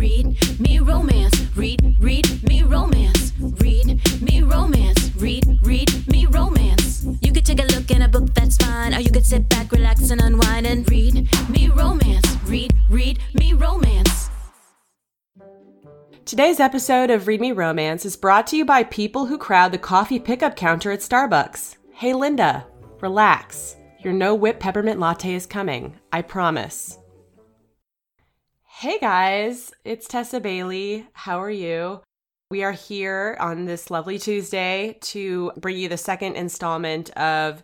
read me romance. Read, read me romance. Read me romance. Read, read me romance. You could take a look in a book, that's fine. Or you could sit back, relax, and unwind and read me romance. Read, read me romance. Today's episode of Read Me Romance is brought to you by people who crowd the coffee pickup counter at Starbucks. Hey, Linda, relax. Your no whip peppermint latte is coming. I promise. Hey guys, it's Tessa Bailey. How are you? We are here on this lovely Tuesday to bring you the second installment of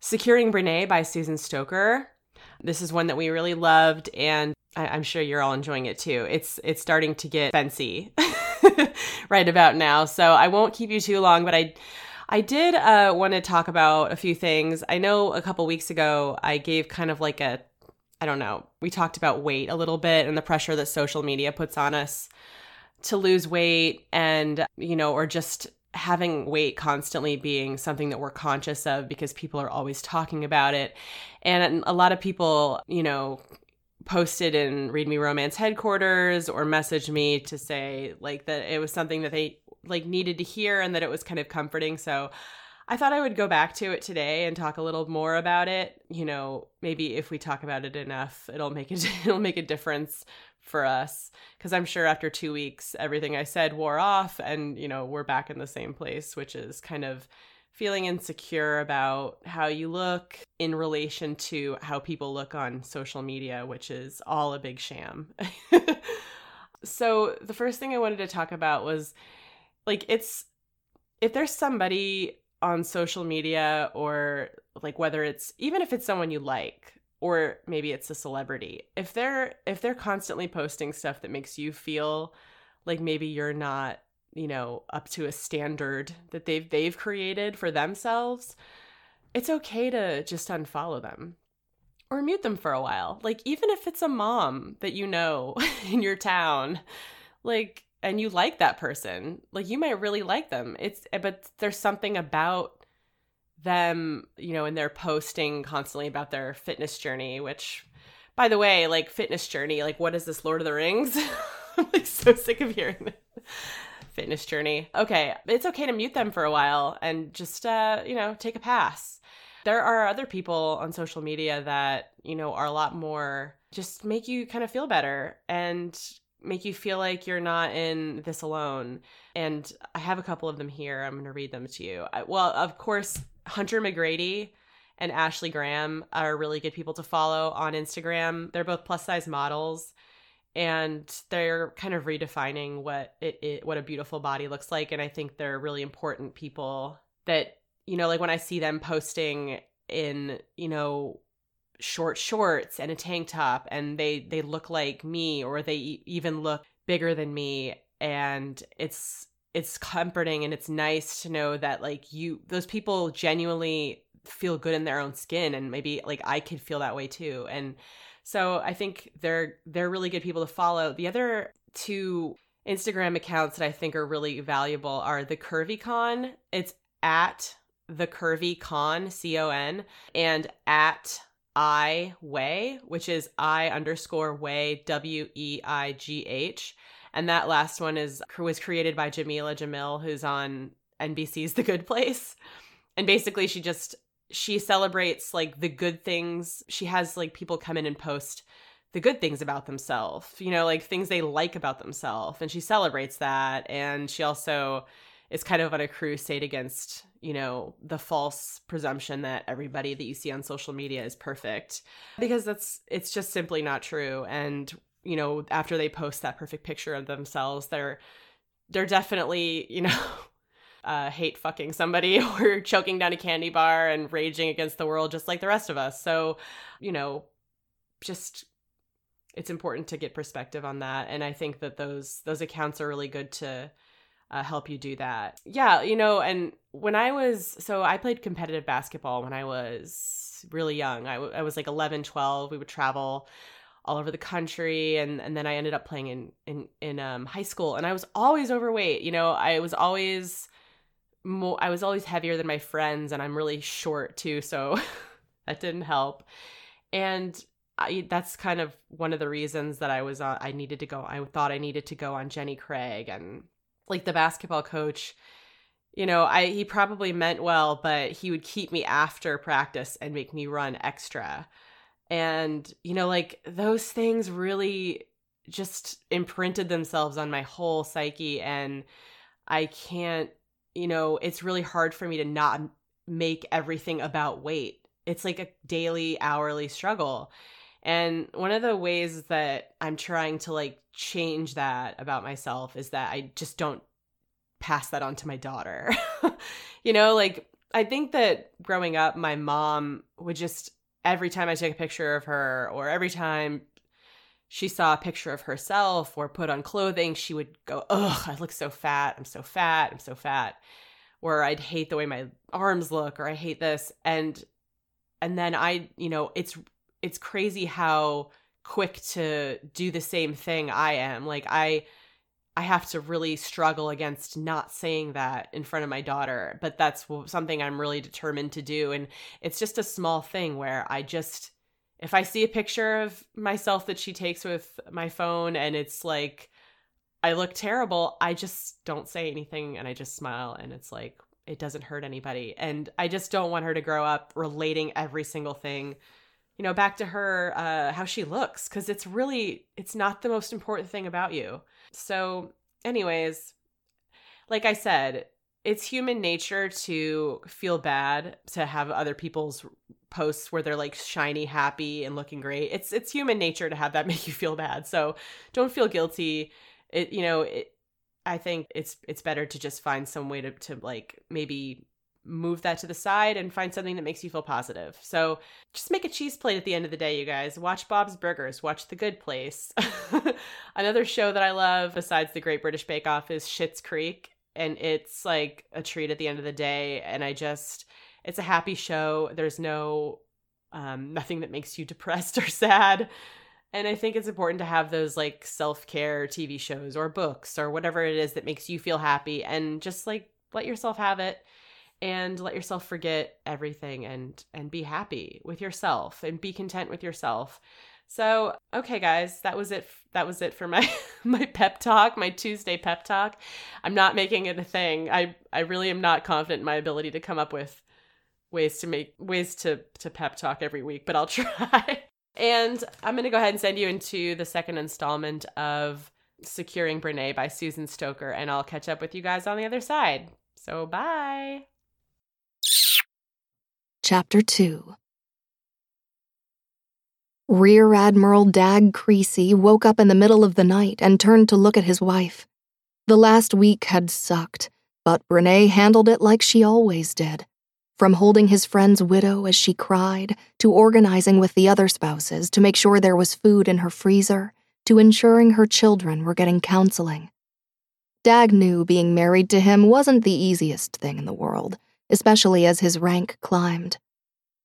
Securing Brenae by Susan Stoker. This is one that we really loved, and I- am sure you're all enjoying it too. It's it's starting to get fancy right about now, so I won't keep you too long. But I I did uh, want to talk about a few things. I know a couple weeks ago I gave kind of like a I don't know, we talked about weight a little bit and the pressure that social media puts on us to lose weight and, you know, or just having weight constantly being something that we're conscious of because people are always talking about it. And a lot of people, you know, posted in Read Me Romance headquarters or messaged me to say like that it was something that they like needed to hear and that it was kind of comforting. So I thought I would go back to it today and talk a little more about it. You know, maybe if we talk about it enough, it'll make it it'll make a difference for us because I'm sure after 2 weeks everything I said wore off and you know, we're back in the same place, which is kind of feeling insecure about how you look in relation to how people look on social media, which is all a big sham. so, the first thing I wanted to talk about was like it's if there's somebody on social media or like whether it's even if it's someone you like or maybe it's a celebrity if they're if they're constantly posting stuff that makes you feel like maybe you're not you know up to a standard that they've they've created for themselves it's okay to just unfollow them or mute them for a while. Like even if it's a mom that you know in your town like and you like that person like you might really like them. It's eh, but there's something about them you know and they're posting constantly about their fitness journey which by the way like fitness journey like what is this lord of the rings? I'm like so sick of hearing that. Fitness journey. Okay it's okay to mute them for a while and just uh you know take a pass. There are other people on social media that you know are a lot more just make you kind of feel better. And make you feel like you're not in this alone. And I have a couple of them here. I'm going to read them to you. I, well, of course, Hunter McGrady and Ashley Graham are really good people to follow on Instagram. They're both plus size models and they're kind of redefining what it, it what a beautiful body looks like and I think they're really important people that you know like when I see them posting in, you know, short shorts and a tank top and they they look like me or they even look bigger than me. And it's it's comforting and it's nice to know that like you those people genuinely feel good in their own skin and maybe like I could feel that way too. And so I think they're they're really good people to follow. The other two Instagram accounts that I think are really valuable are the Curvy Con it's at the Curvy Con C O N and at I Weigh, which is I underscore Way W E I G H, and that last one is was created by Jameela Jamil, who's on NBC's The Good Place, and basically she just she celebrates like the good things. She has like people come in and post the good things about themselves, you know, like things they like about themselves, and she celebrates that, and she also is kind of on a crusade against you know the false presumption that everybody that you see on social media is perfect. Because that's it's just simply not true. And you know after they post that perfect picture of themselves they're they're definitely you know uh, hate fucking somebody or choking down a candy bar and raging against the world just like the rest of us. So you know just it's important to get perspective on that. And i think that those those accounts are really good to uh, help you do that. Yeah, you know, and when I was, so I played competitive basketball when I was really young. I, w- I was like 11, 12. We would travel all over the country and and then I ended up playing in in in um high school and I was always overweight. You know, I was always more I was always heavier than my friends and I'm really short too, so that didn't help. And I, that's kind of one of the reasons that I was on. I needed to go. I thought I needed to go on Jenny Craig and like the basketball coach. You know, I he probably meant well, but he would keep me after practice and make me run extra. And you know, like those things really just imprinted themselves on my whole psyche and I can't, you know, it's really hard for me to not make everything about weight. It's like a daily hourly struggle and one of the ways that I'm trying to like change that about myself is that I just don't pass that on to my daughter. you know, like I think that growing up, my mom would just, every time I take a picture of her or every time she saw a picture of herself or put on clothing, she would go, Ugh, I look so fat. I'm so fat. I'm so fat. Or I'd hate the way my arms look, or I hate this. And and then I, you know, it's it's crazy how quick to do the same thing I am. Like I I have to really struggle against not saying that in front of my daughter, but that's something I'm really determined to do and it's just a small thing where I just if I see a picture of myself that she takes with my phone and it's like I look terrible, I just don't say anything and I just smile and it's like it doesn't hurt anybody. And I just don't want her to grow up relating every single thing you know back to her uh how she looks because it's really it's not the most important thing about you. So anyways like i said it's human nature to feel bad to have other people's posts where they're like shiny happy and looking great. It's it's human nature to have that make you feel bad. So don't feel guilty. It you know it i think it's it's better to just find some way to to like maybe move that to the side and find something that makes you feel positive. So just make a cheese plate at the end of the day, you guys. Watch Bob's Burgers, watch The Good Place. Another show that I love besides The Great British Bake Off is Schitt's Creek. And it's like a treat at the end of the day. And I just, it's a happy show. There's no, um, nothing that makes you depressed or sad. And I think it's important to have those like self care TV shows or books or whatever it is that makes you feel happy and just like let yourself have it and let yourself forget everything and and be happy with yourself and be content with yourself. So, okay guys, that was it that was it for my my pep talk, my Tuesday pep talk. I'm not making it a thing. I I really am not confident in my ability to come up with ways to make ways to to pep talk every week, but I'll try. and I'm going to go ahead and send you into the second installment of Securing Brenae by Susan Stoker and I'll catch up with you guys on the other side. So, bye. Chapter 2 Rear Admiral Dag Creasy woke up in the middle of the night and turned to look at his wife. The last week had sucked, but Brenae handled it like she always did. From holding his friend's widow as she cried, to organizing with the other spouses to make sure there was food in her freezer, to ensuring her children were getting counseling. Dag knew being married to him wasn't the easiest thing in the world especially as his rank climbed.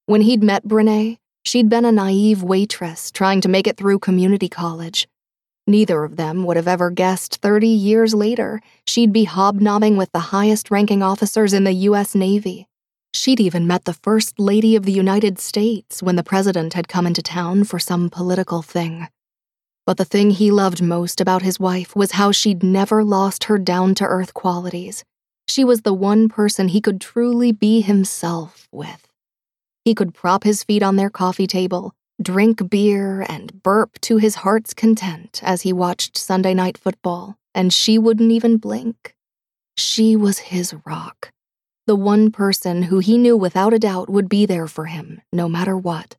When he'd met Brenae, she'd been a naive waitress trying to make it through community college. Neither of them would have ever guessed 30 years later she'd be hobnobbing with the highest ranking officers in the U.S. Navy. She'd even met the First Lady of the United States when the President had come into town for some political thing. But the thing he loved most about his wife was how she'd never lost her down to earth qualities she was the one person he could truly be himself with. He could prop his feet on their coffee table, drink beer, and burp to his heart's content as he watched Sunday night football, and she wouldn't even blink. She was his rock, the one person who he knew without a doubt would be there for him, no matter what.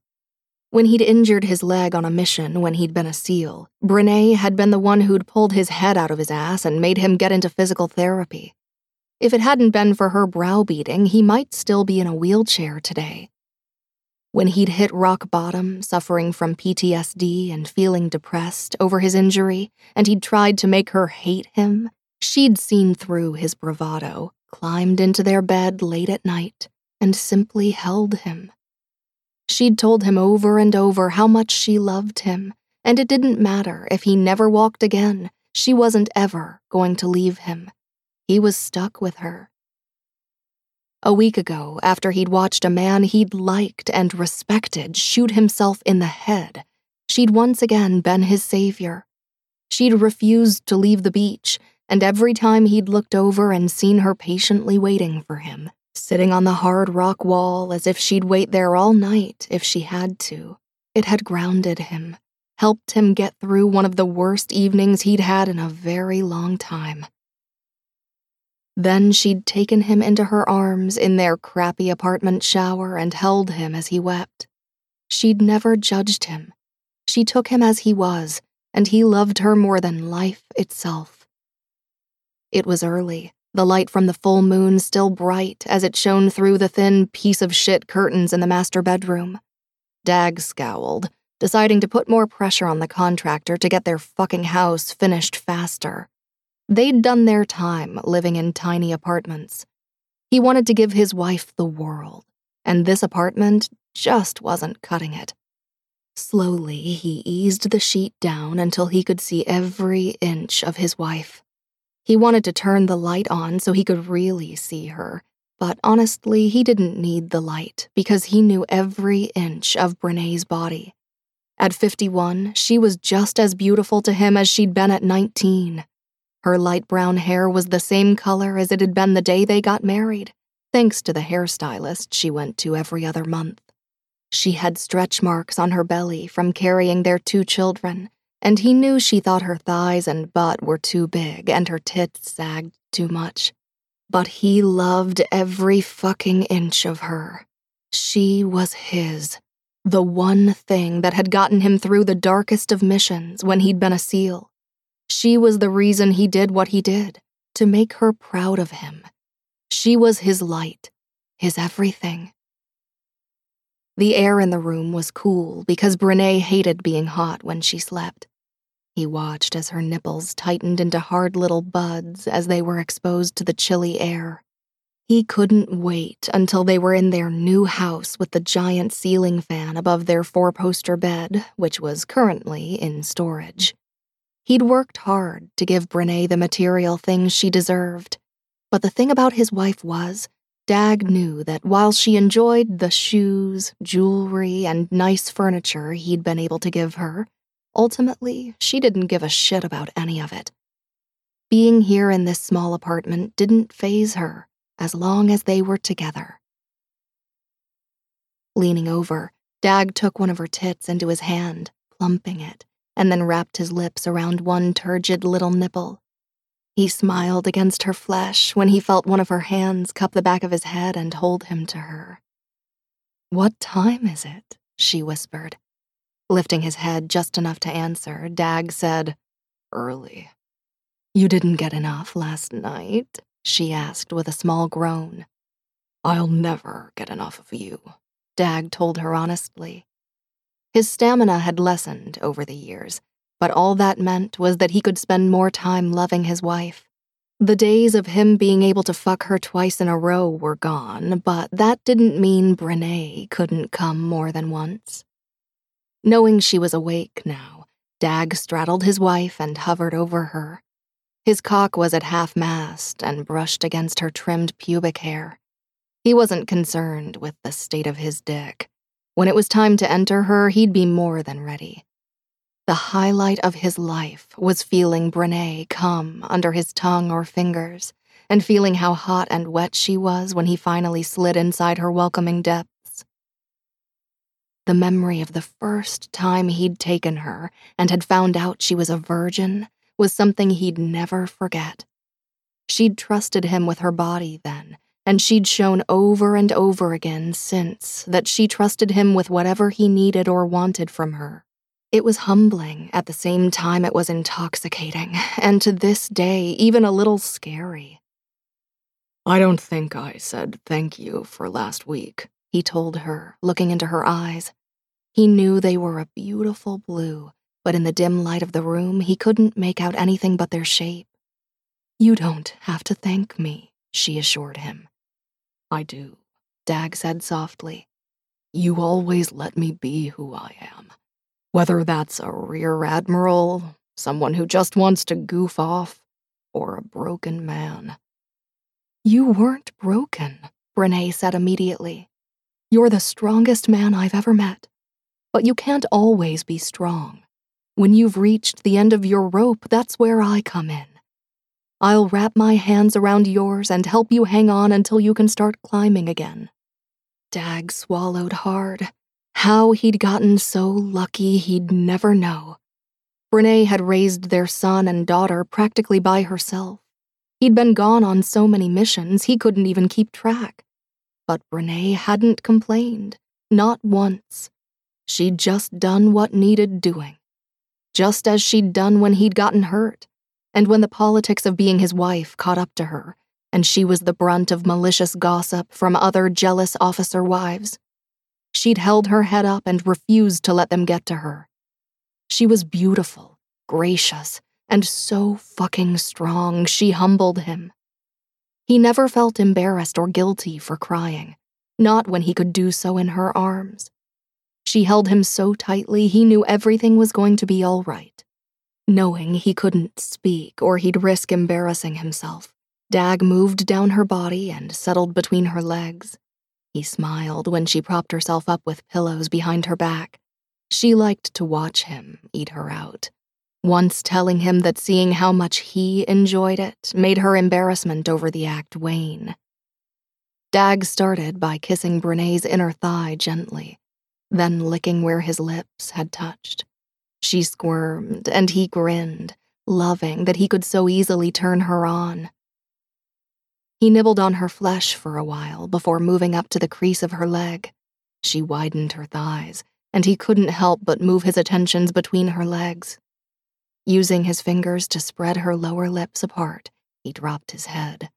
When he'd injured his leg on a mission when he'd been a SEAL, Brenae had been the one who'd pulled his head out of his ass and made him get into physical therapy. If it hadn't been for her browbeating, he might still be in a wheelchair today. When he'd hit rock bottom, suffering from PTSD and feeling depressed over his injury, and he'd tried to make her hate him, she'd seen through his bravado, climbed into their bed late at night, and simply held him. She'd told him over and over how much she loved him, and it didn't matter if he never walked again, she wasn't ever going to leave him. He was stuck with her. A week ago, after he'd watched a man he'd liked and respected shoot himself in the head, She'd once again been his savior. She'd refused to leave the beach, and every time he'd looked over and seen her patiently waiting for him, sitting on the hard rock wall as if she'd wait there all night if she had to, it had grounded him, helped him get through one of the worst evenings he'd had in a very long time. Then she'd taken him into her arms in their crappy apartment shower and held him as he wept. She'd never judged him. She took him as he was, and he loved her more than life itself. It was early, the light from the full moon still bright as it shone through the thin piece of shit curtains in the master bedroom. Dag scowled, deciding to put more pressure on the contractor to get their fucking house finished faster. They'd done their time living in tiny apartments. He wanted to give his wife the world, and this apartment just wasn't cutting it. Slowly, he eased the sheet down until he could see every inch of his wife. He wanted to turn the light on so he could really see her, but honestly, he didn't need the light because he knew every inch of Brenae's body. At 51, she was just as beautiful to him as she'd been at 19. Her light brown hair was the same color as it had been the day they got married, thanks to the hairstylist she went to every other month. She had stretch marks on her belly from carrying their two children, and he knew she thought her thighs and butt were too big and her tits sagged too much. But he loved every fucking inch of her. She was his. The one thing that had gotten him through the darkest of missions when he'd been a SEAL. She was the reason he did what he did, to make her proud of him. She was his light, his everything. The air in the room was cool because Brenae hated being hot when she slept. He watched as her nipples tightened into hard little buds as they were exposed to the chilly air. He couldn't wait until they were in their new house with the giant ceiling fan above their four poster bed, which was currently in storage. He'd worked hard to give Brenae the material things she deserved. But the thing about his wife was, Dag knew that while she enjoyed the shoes, jewelry, and nice furniture he'd been able to give her, ultimately, she didn't give a shit about any of it. Being here in this small apartment didn't faze her as long as they were together. Leaning over, Dag took one of her tits into his hand, plumping it and then wrapped his lips around one turgid little nipple. He smiled against her flesh when he felt one of her hands cup the back of his head and hold him to her. What time is it? she whispered. Lifting his head just enough to answer, Dag said, Early. You didn't get enough last night? she asked with a small groan. I'll never get enough of you, Dag told her honestly. His stamina had lessened over the years, but all that meant was that he could spend more time loving his wife. The days of him being able to fuck her twice in a row were gone, but that didn't mean Brenae couldn't come more than once. Knowing she was awake now, Dag straddled his wife and hovered over her. His cock was at half mast and brushed against her trimmed pubic hair. He wasn't concerned with the state of his dick. When it was time to enter her, he'd be more than ready. The highlight of his life was feeling Brenae come under his tongue or fingers, and feeling how hot and wet she was when he finally slid inside her welcoming depths. The memory of the first time he'd taken her and had found out she was a virgin was something he'd never forget. She'd trusted him with her body then, and she'd shown over and over again since that she trusted him with whatever he needed or wanted from her. It was humbling at the same time it was intoxicating, and to this day, even a little scary. I don't think I said thank you for last week, he told her, looking into her eyes. He knew they were a beautiful blue, but in the dim light of the room, he couldn't make out anything but their shape. You don't have to thank me, she assured him. I do, Dag said softly. You always let me be who I am. Whether that's a rear admiral, someone who just wants to goof off, or a broken man. You weren't broken, Brenae said immediately. You're the strongest man I've ever met. but you can't always be strong. When you've reached the end of your rope, that's where I come in. I'll wrap my hands around yours and help you hang on until you can start climbing again. Dag swallowed hard. How he'd gotten so lucky he'd never know. Brenae had raised their son and daughter practically by herself. He'd been gone on so many missions he couldn't even keep track. But Brenae hadn't complained, not once. She'd just done what needed doing. Just as she'd done when he'd gotten hurt and when the politics of being his wife caught up to her, and she was the brunt of malicious gossip from other jealous officer wives. She'd held her head up and refused to let them get to her. She was beautiful, gracious, and so fucking strong, she humbled him. He never felt embarrassed or guilty for crying, not when he could do so in her arms. She held him so tightly he knew everything was going to be all right. Knowing he couldn't speak or he'd risk embarrassing himself, Dag moved down her body and settled between her legs. He smiled when she propped herself up with pillows behind her back. She liked to watch him eat her out, once telling him that seeing how much he enjoyed it made her embarrassment over the act wane. Dag started by kissing Brenae's inner thigh gently, then licking where his lips had touched. She squirmed, and he grinned, loving that he could so easily turn her on. He nibbled on her flesh for a while before moving up to the crease of her leg. She widened her thighs, and he couldn't help but move his attentions between her legs. Using his fingers to spread her lower lips apart, he dropped his head.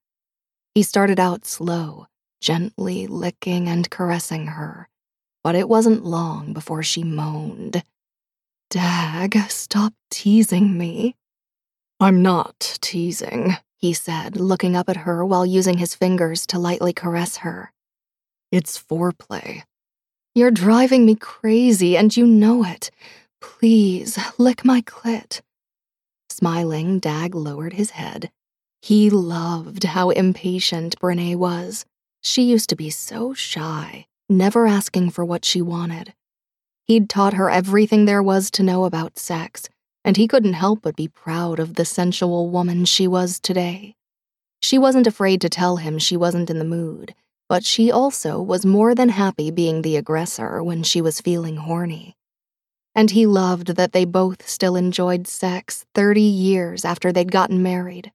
He started out slow, gently licking and caressing her, but it wasn't long before she moaned Dag, stop teasing me. I'm not teasing, he said, looking up at her while using his fingers to lightly caress her. It's foreplay. You're driving me crazy, and you know it. Please, lick my clit. Smiling, Dag lowered his head. He loved how impatient Brenae was. She used to be so shy, never asking for what she wanted. He'd taught her everything there was to know about sex, and he couldn't help but be proud of the sensual woman she was today. She wasn't afraid to tell him she wasn't in the mood, but she also was more than happy being the aggressor when she was feeling horny. And he loved that they both still enjoyed sex 30 years after they'd gotten married.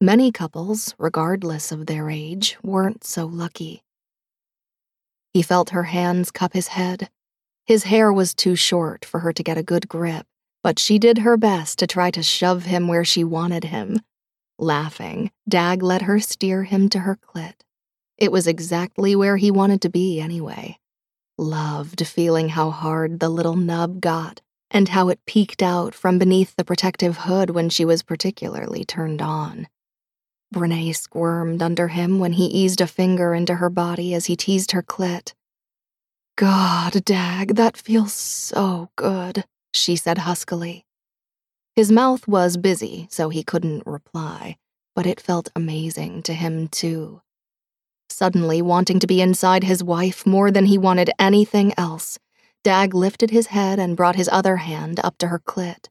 Many couples, regardless of their age, weren't so lucky. He felt her hands cup his head his hair was too short for her to get a good grip, but she did her best to try to shove him where she wanted him. Laughing, Dag let her steer him to her clit. It was exactly where he wanted to be, anyway. Loved feeling how hard the little nub got and how it peeked out from beneath the protective hood when she was particularly turned on. Brenae squirmed under him when he eased a finger into her body as he teased her clit. God, Dag, that feels so good, she said huskily. His mouth was busy, so he couldn't reply, but it felt amazing to him, too. Suddenly wanting to be inside his wife more than he wanted anything else, Dag lifted his head and brought his other hand up to her clit.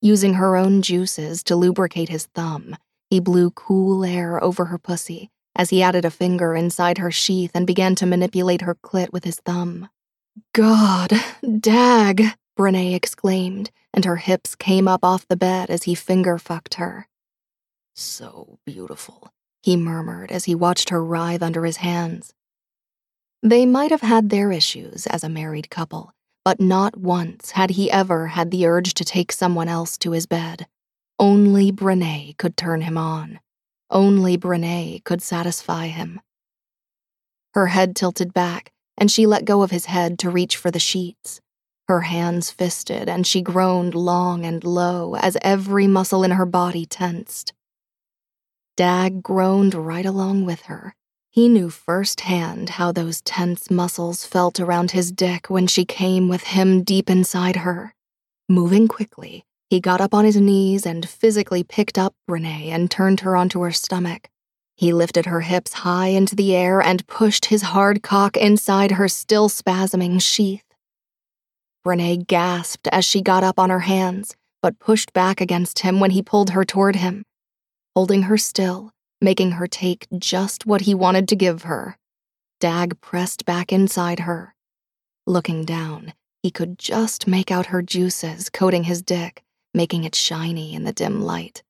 Using her own juices to lubricate his thumb, he blew cool air over her pussy as he added a finger inside her sheath and began to manipulate her clit with his thumb. God, Dag, Brenae exclaimed, and her hips came up off the bed as he finger fucked her. So beautiful, he murmured as he watched her writhe under his hands. They might have had their issues as a married couple, but not once had he ever had the urge to take someone else to his bed. Only Brenae could turn him on. Only Brenae could satisfy him. Her head tilted back, and she let go of his head to reach for the sheets. Her hands fisted, and she groaned long and low as every muscle in her body tensed. Dag groaned right along with her. He knew firsthand how those tense muscles felt around his dick when she came with him deep inside her. Moving quickly, he got up on his knees and physically picked up Brenae and turned her onto her stomach. He lifted her hips high into the air and pushed his hard cock inside her still spasming sheath. Brenae gasped as she got up on her hands, but pushed back against him when he pulled her toward him, holding her still, making her take just what he wanted to give her. Dag pressed back inside her. Looking down, he could just make out her juices coating his dick, making it shiny in the dim light.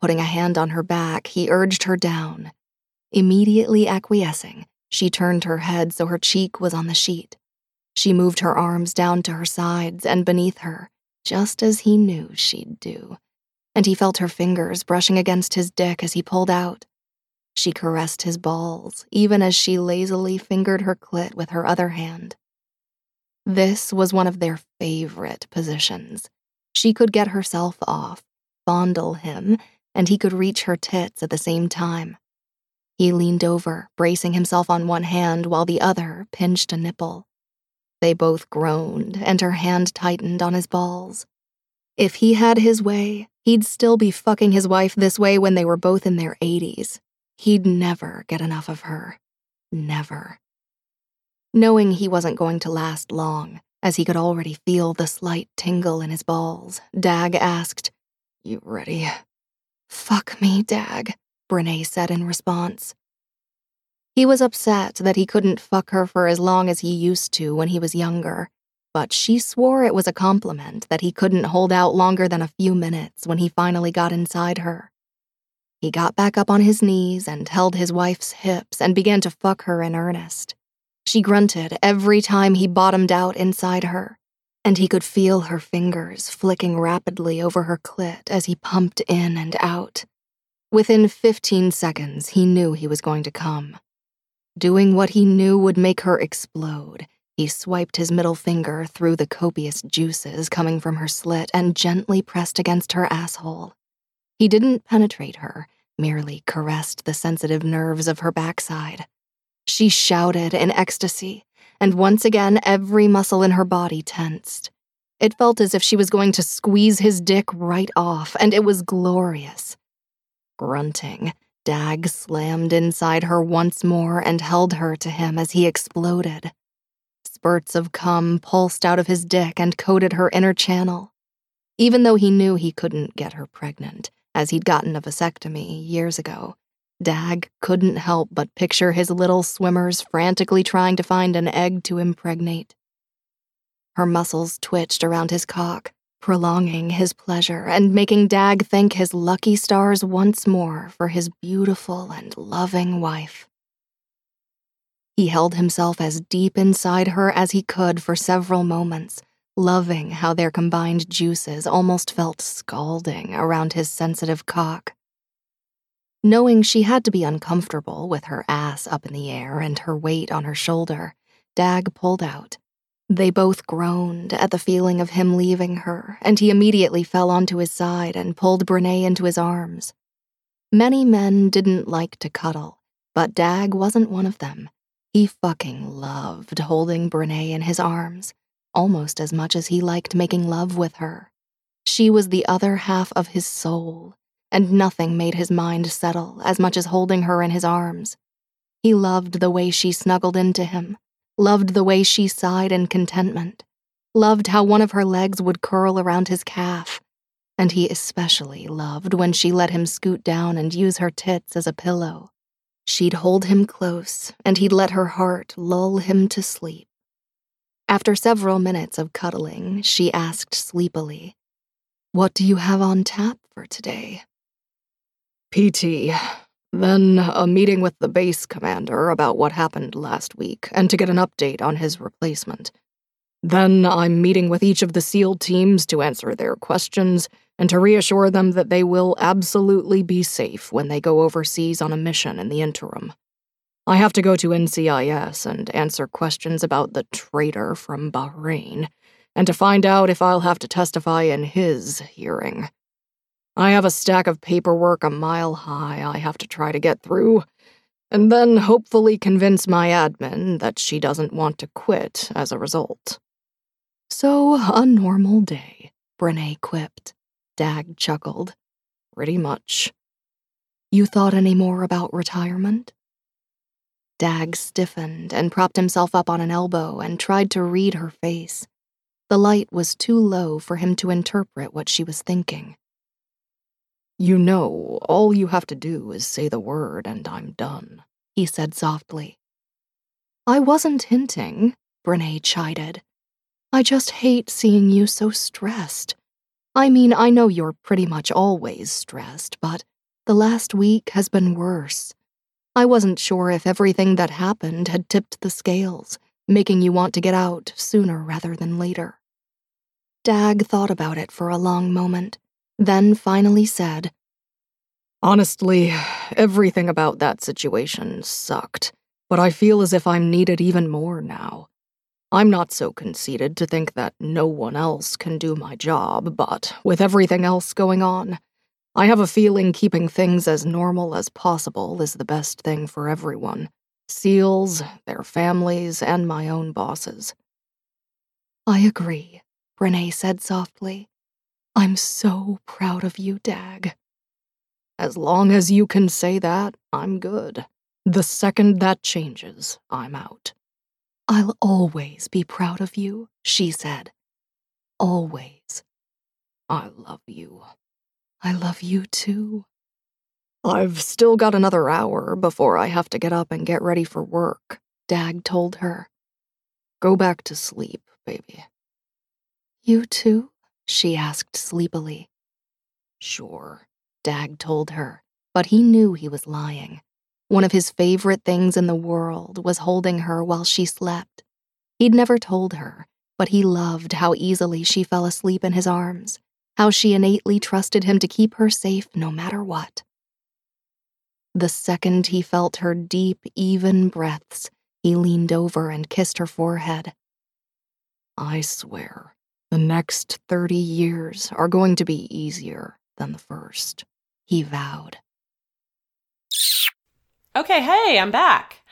Putting a hand on her back, he urged her down. Immediately acquiescing, she turned her head so her cheek was on the sheet. She moved her arms down to her sides and beneath her, just as he knew she'd do. And he felt her fingers brushing against his dick as he pulled out. She caressed his balls, even as she lazily fingered her clit with her other hand. This was one of their favorite positions. She could get herself off, fondle him, and he could reach her tits at the same time. He leaned over, bracing himself on one hand while the other pinched a nipple. They both groaned, and her hand tightened on his balls. If he had his way, he'd still be fucking his wife this way when they were both in their 80s. He'd never get enough of her. Never. Knowing he wasn't going to last long, as he could already feel the slight tingle in his balls, Dag asked, You ready? Fuck me, Dag, Brenae said in response. He was upset that he couldn't fuck her for as long as he used to when he was younger, but she swore it was a compliment that he couldn't hold out longer than a few minutes when he finally got inside her. He got back up on his knees and held his wife's hips and began to fuck her in earnest. She grunted every time he bottomed out inside her, and he could feel her fingers flicking rapidly over her clit as he pumped in and out. Within 15 seconds, he knew he was going to come. Doing what he knew would make her explode, he swiped his middle finger through the copious juices coming from her slit and gently pressed against her asshole. He didn't penetrate her, merely caressed the sensitive nerves of her backside. She shouted in ecstasy, and once again every muscle in her body tensed. It felt as if she was going to squeeze his dick right off, and it was glorious. Grunting, Dag slammed inside her once more and held her to him as he exploded. Spurts of cum pulsed out of his dick and coated her inner channel. Even though he knew he couldn't get her pregnant, as he'd gotten a vasectomy years ago, Dag couldn't help but picture his little swimmers frantically trying to find an egg to impregnate. Her muscles twitched around his cock, prolonging his pleasure and making Dag thank his lucky stars once more for his beautiful and loving wife. He held himself as deep inside her as he could for several moments, loving how their combined juices almost felt scalding around his sensitive cock. Knowing she had to be uncomfortable with her ass up in the air and her weight on her shoulder, Dag pulled out they both groaned at the feeling of him leaving her, and he immediately fell onto his side and pulled Brenae into his arms. Many men didn't like to cuddle, but Dag wasn't one of them. He fucking loved holding Brenae in his arms, almost as much as he liked making love with her. She was the other half of his soul, and nothing made his mind settle as much as holding her in his arms. He loved the way she snuggled into him loved the way she sighed in contentment, loved how one of her legs would curl around his calf, and he especially loved when she let him scoot down and use her tits as a pillow. She'd hold him close, and he'd let her heart lull him to sleep. After several minutes of cuddling, she asked sleepily, What do you have on tap for today? PT, then a meeting with the base commander about what happened last week and to get an update on his replacement. Then I'm meeting with each of the SEAL teams to answer their questions and to reassure them that they will absolutely be safe when they go overseas on a mission in the interim. I have to go to NCIS and answer questions about the traitor from Bahrain, and to find out if I'll have to testify in his hearing. I have a stack of paperwork a mile high I have to try to get through, and then hopefully convince my admin that she doesn't want to quit as a result. So, a normal day, Brenae quipped. Dag chuckled. Pretty much. You thought any more about retirement? Dag stiffened and propped himself up on an elbow and tried to read her face. The light was too low for him to interpret what she was thinking. You know, all you have to do is say the word and I'm done, he said softly. I wasn't hinting, Brenae chided. I just hate seeing you so stressed. I mean, I know you're pretty much always stressed, but the last week has been worse. I wasn't sure if everything that happened had tipped the scales, making you want to get out sooner rather than later. Dag thought about it for a long moment, then finally said, Honestly, everything about that situation sucked, but I feel as if I'm needed even more now. I'm not so conceited to think that no one else can do my job, but with everything else going on, I have a feeling keeping things as normal as possible is the best thing for everyone SEALs, their families, and my own bosses. I agree, Brenae said softly. I'm so proud of you, Dag. As long as you can say that, I'm good. The second that changes, I'm out. I'll always be proud of you, she said. Always. I love you. I love you too. I've still got another hour before I have to get up and get ready for work, Dag told her. Go back to sleep, baby. You too? She asked sleepily. Sure, Dag told her, but he knew he was lying. One of his favorite things in the world was holding her while she slept. He'd never told her, but he loved how easily she fell asleep in his arms how she innately trusted him to keep her safe no matter what. The second he felt her deep, even breaths, he leaned over and kissed her forehead. I swear, the next 30 years are going to be easier than the first, he vowed. Okay, hey, I'm back.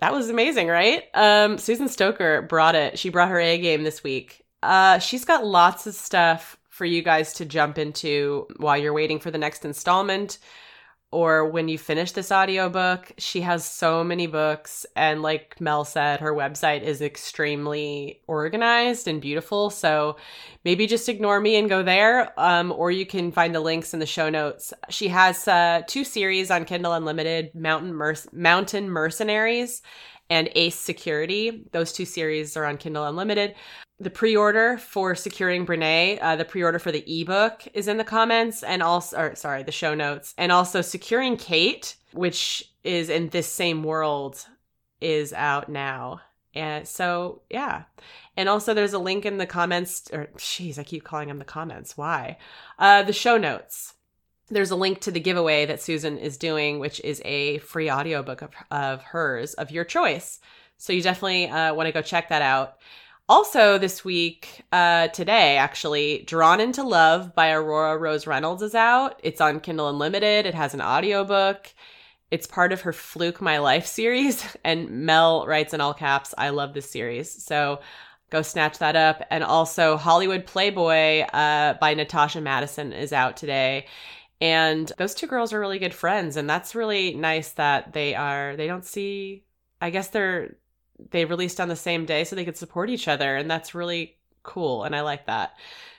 That was amazing, right? Um, Susan Stoker brought it. She brought her A game this week. Uh, she's got lots of stuff for you guys to jump into while you're waiting for the next installment or when you finish this audiobook. She has so many books and like Mel said her website is extremely organized and beautiful. So maybe just ignore me and go there um, or you can find the links in the show notes. She has uh, two series on Kindle Unlimited, Mountain Merc- Mountain Mercenaries and Ace Security. Those two series are on Kindle Unlimited the pre-order for securing Brenae, uh, the pre-order for the ebook is in the comments and also or sorry, the show notes. And also securing Caite, which is in this same world is out now. And so, yeah. And also there's a link in the comments or jeez, I keep calling them the comments. Why? Uh the show notes. There's a link to the giveaway that Susan is doing, which is a free audiobook of, of hers of your choice. So you definitely uh, want to go check that out. Also, this week, uh, today actually, Drawn into Love by Aurora Rose Reynolds is out. It's on Kindle Unlimited. It has an audiobook. It's part of her Fluke My Life series. And Mel writes in all caps, I love this series. So go snatch that up. And also, Hollywood Playboy uh, by Natasha Madison is out today. And those two girls are really good friends. And that's really nice that they are, they don't see, I guess they're, they released on the same day so they could support each other and that's really cool and I like that.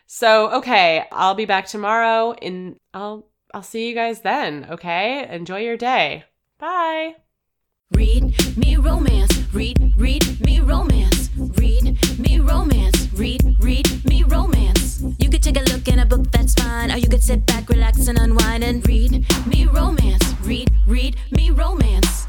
So, okay, I'll be back tomorrow and I'll I'll see you guys then, okay? Enjoy your day. Bye. Read me romance. Read read me romance. Read me romance. Read read me romance. You could take a look in a book that's fine or you could sit back, relax and unwind and read me romance. Read read me romance.